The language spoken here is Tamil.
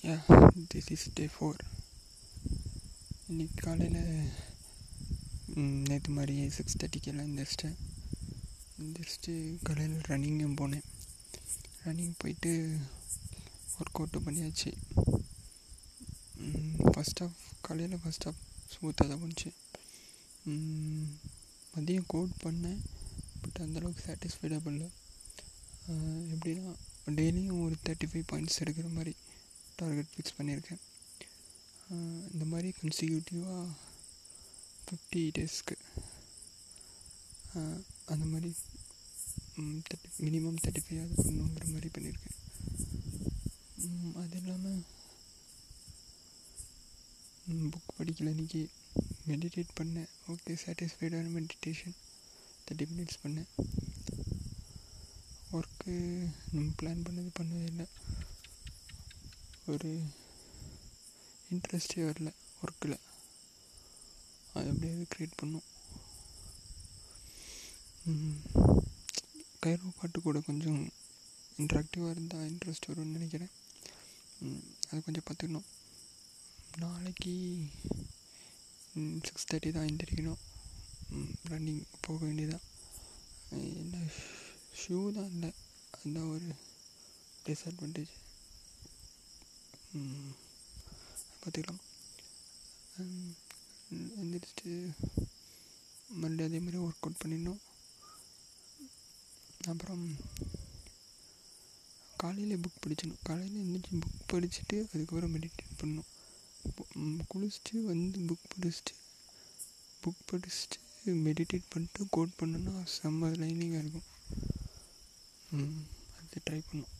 Yeah this is day four இன்னைக்கு காலையில் நேற்று மாதிரி சிக்ஸ் தேர்ட்டிக்கெல்லாம் எந்திரிச்சிட்டேன். எந்திரிச்சிட்டு காலையில் ரன்னிங்கும் போனேன். ரன்னிங் போயிட்டு ஒர்க் அவுட்டு பண்ணியாச்சு. ஃபஸ்ட் ஆஃப் காலையில் ஃபஸ்ட் ஆஃப் ஸ்மூத்தாக தான் போணுச்சு மதியம் கோட் பண்ணேன் பட் அந்தளவுக்கு சாட்டிஸ்ஃபைடாக பண்ணல. எப்படின்னா டெய்லியும் ஒரு தேர்ட்டி ஃபைவ் பாயிண்ட்ஸ் எடுக்கிற மாதிரி. டார்கெட் ஃபிக்ஸ் பண்ணியிருக்கேன். இந்த மாதிரி கன்சிக்யூட்டிவாக ஃபிஃப்டி டேஸ்க்கு அந்த மாதிரி தேர்ட்டி மினிமம் தேர்ட்டி ஃபைவ் அது பண்ணுங்கிற மாதிரி பண்ணியிருக்கேன். அது இல்லாமல் புக் படிக்கல இன்றைக்கி மெடிடேட் பண்ணேன். ஓகே சாட்டிஸ்ஃபைடான மெடிடேஷன் தேர்ட்டி மினிட்ஸ் பண்ணேன். ஒர்க்கு நம்ம பிளான் பண்ணது பண்ணவே இல்லை. ஒரு இன்ட்ரெஸ்டே வரல ஒர்க்கில் அது எப்படியாவது க்ரியேட் பண்ணும். கைரோ பாட்டு கூட கொஞ்சம் இன்ட்ராக்டிவாக இருந்தால் இன்ட்ரெஸ்ட் வரும்னு நினைக்கிறேன். அது கொஞ்சம் பார்த்துக்கணும். நாளைக்கு சிக்ஸ் தேர்ட்டி தான் எந்திரிக்கணும். ரன்னிங் போக வேண்டியதான் என்ன ஷூ தான் இல்லை. அதுதான் ஒரு டிஸ்அட்வான்டேஜ் பார்த்துக்கலாம். எந்திரிச்சிட்டு மறுபடியும் அதே மாதிரி ஒர்க் அவுட் பண்ணிடணும். அப்புறம் காலையில் புக் படிச்சிடணும். காலையில் எழுந்திரிச்சி புக் படிச்சுட்டு அதுக்கப்புறம் மெடிடேட் பண்ணணும். குளிச்சுட்டு வந்து புக் படிச்சுட்டு புக் படிச்சுட்டு மெடிடேட் பண்ணிட்டு கோட் பண்ணோன்னா செம்ம லைனிங்காக இருக்கும். அது ட்ரை பண்ணும்